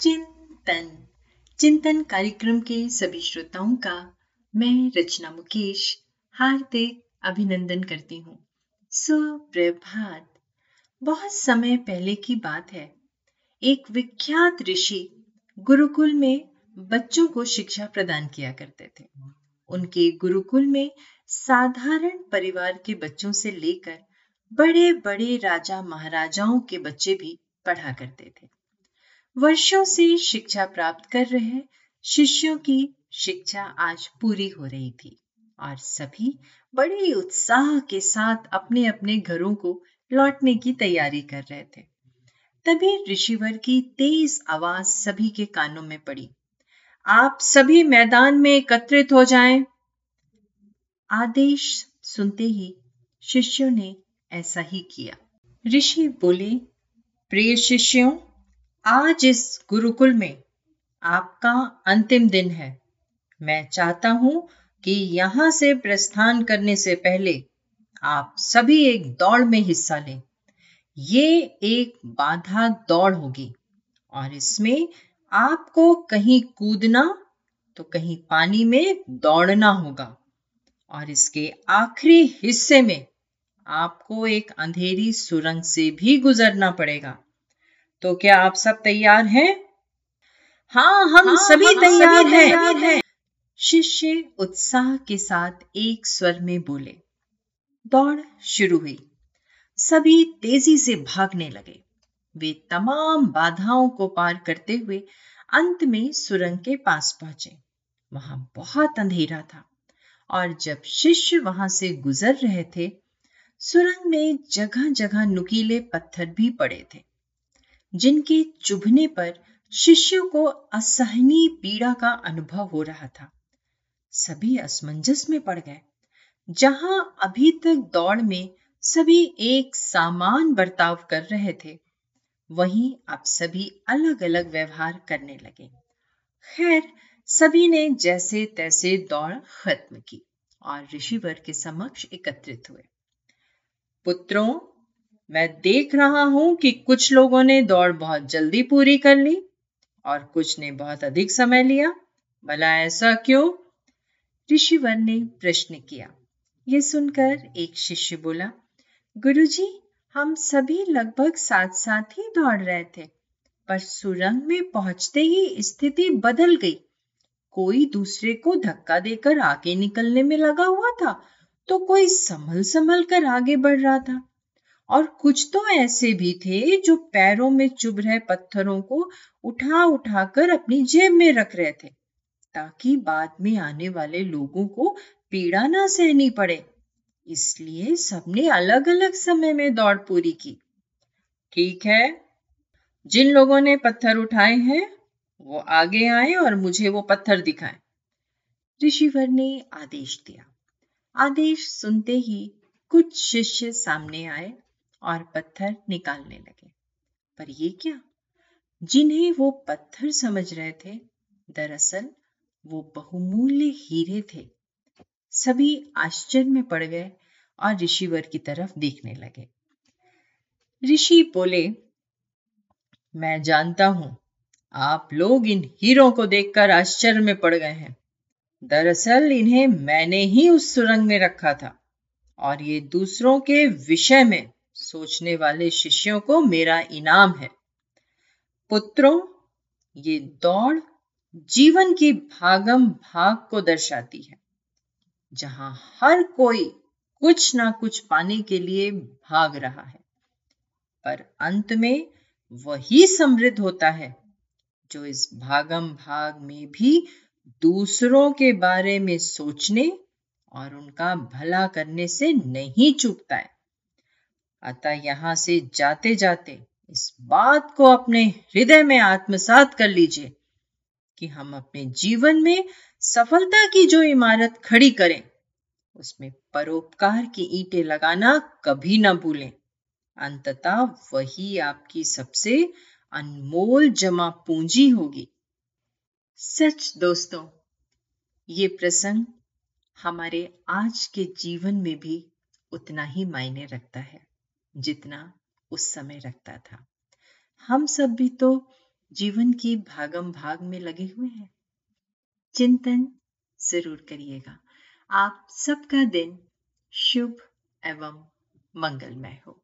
चिंतन। चिंतन कार्यक्रम के सभी श्रोताओं का मैं रचना मुकेश हार्दिक अभिनंदन करती हूँ। सुप्रभात। बहुत समय पहले की बात है। एक विख्यात ऋषि गुरुकुल में बच्चों को शिक्षा प्रदान किया करते थे। उनके गुरुकुल में साधारण परिवार के बच्चों से लेकर बड़े बड़े राजा महाराजाओं के बच्चे भी पढ़ा करते थे। वर्षों से शिक्षा प्राप्त कर रहे शिष्यों की शिक्षा आज पूरी हो रही थी और सभी बड़े उत्साह के साथ अपने अपने घरों को लौटने की तैयारी कर रहे थे। तभी ऋषिवर की तेज आवाज़ सभी के कानों में पड़ी। आप सभी मैदान में एकत्रित हो जाएँ। आदेश सुनते ही शिष्यों ने ऐसा ही किया। ऋषि बोले, प्रिय शिष्यों आज इस गुरुकुल में आपका अंतिम दिन है। मैं चाहता हूँ कि यहाँ से प्रस्थान करने से पहले आप सभी एक दौड़ में हिस्सा लें। ये एक बाधा दौड़ होगी और इसमें आपको कहीं कूदना तो कहीं पानी में दौड़ना होगा। और इसके आखिरी हिस्से में आपको एक अंधेरी सुरंग से भी गुजरना पड़ेगा। तो क्या आप सब तैयार हैं? हाँ हम हाँ, सभी हम तैयार हैं। है। शिष्य उत्साह के साथ एक स्वर में बोले। दौड़ शुरू हुई। सभी तेज़ी से भागने लगे। वे तमाम बाधाओं को पार करते हुए अंत में सुरंग के पास पहुँचे। वहाँ बहुत अंधेरा था और जब शिष्य वहाँ से गुजर रहे थे सुरंग में जगह जगह नुकीले पत्थर भी पड़े थे। जिनके चुभने पर शिष्यों को असहनीय पीड़ा का अनुभव हो रहा था। सभी असमंजस में पड़ गए। जहाँ अभी तक दौड़ में सभी एक सामान बर्ताव कर रहे थे, वहीं अब सभी अलग अलग व्यवहार करने लगे। खैर, सभी ने जैसे तैसे दौड़ खत्म की और ऋषिवर के समक्ष एकत्रित हुए। पुत्रों मैं देख रहा हूँ कि कुछ लोगों ने दौड़ बहुत जल्दी पूरी कर ली और कुछ ने बहुत अधिक समय लिया। भला ऐसा क्यों? ऋषिवर ने प्रश्न किया। ये सुनकर एक शिष्य बोला, गुरुजी, हम सभी लगभग साथ साथ ही दौड़ रहे थे, पर सुरंग में पहुँचते ही स्थिति बदल गई। कोई दूसरे को धक्का देकर आगे निकलने में लगा हुआ था तो कोई संभल संभल कर आगे बढ़ रहा था। और कुछ तो ऐसे भी थे जो पैरों में चुभ रहे पत्थरों को उठा उठाकर अपनी जेब में रख रहे थे, ताकि बाद में आने वाले लोगों को पीड़ा ना सहनी पड़े। इसलिए सबने अलग अलग समय में दौड़ पूरी की। ठीक है, जिन लोगों ने पत्थर उठाए हैं, वो आगे आए और मुझे वो पत्थर दिखाएँ। ऋषिवर ने आदेश दिया। आदेश सुनते ही कुछ शिष्य सामने आए और पत्थर निकालने लगे। पर ये क्या? जिन्हें वो पत्थर समझ रहे थे, दरअसल वो बहुमूल्य हीरे थे। सभी आश्चर्य में पड़ गए और ऋषिवर की तरफ़ देखने लगे। ऋषि बोले, मैं जानता हूँ, आप लोग इन हीरों को देखकर आश्चर्य में पड़ गए हैं। दरअसल इन्हें मैंने ही उस सुरंग में रखा था और ये दूसरों के विषय में सोचने वाले शिष्यों को मेरा इनाम है। पुत्रों, ये दौड़ जीवन की भागम भाग को दर्शाती है, जहाँ हर कोई कुछ ना कुछ पाने के लिए भाग रहा है। पर अंत में वही समृद्ध होता है, जो इस भागम भाग में भी दूसरों के बारे में सोचने और उनका भला करने से नहीं चूकता है। अतः यहाँ से जाते जाते इस बात को अपने हृदय में आत्मसात कर लीजिए कि हम अपने जीवन में सफलता की जो इमारत खड़ी करें, उसमें परोपकार की ईंटें लगाना कभी ना भूलें। अंततः वही आपकी सबसे अनमोल जमा पूंजी होगी। सच दोस्तों, ये प्रसंग हमारे आज के जीवन में भी उतना ही मायने रखता है। जितना उस समय रखता था। हम सब भी तो जीवन की भागम भाग में लगे हुए हैं। चिंतन ज़रूर करिएगा। आप सबका दिन शुभ एवं मंगलमय हो।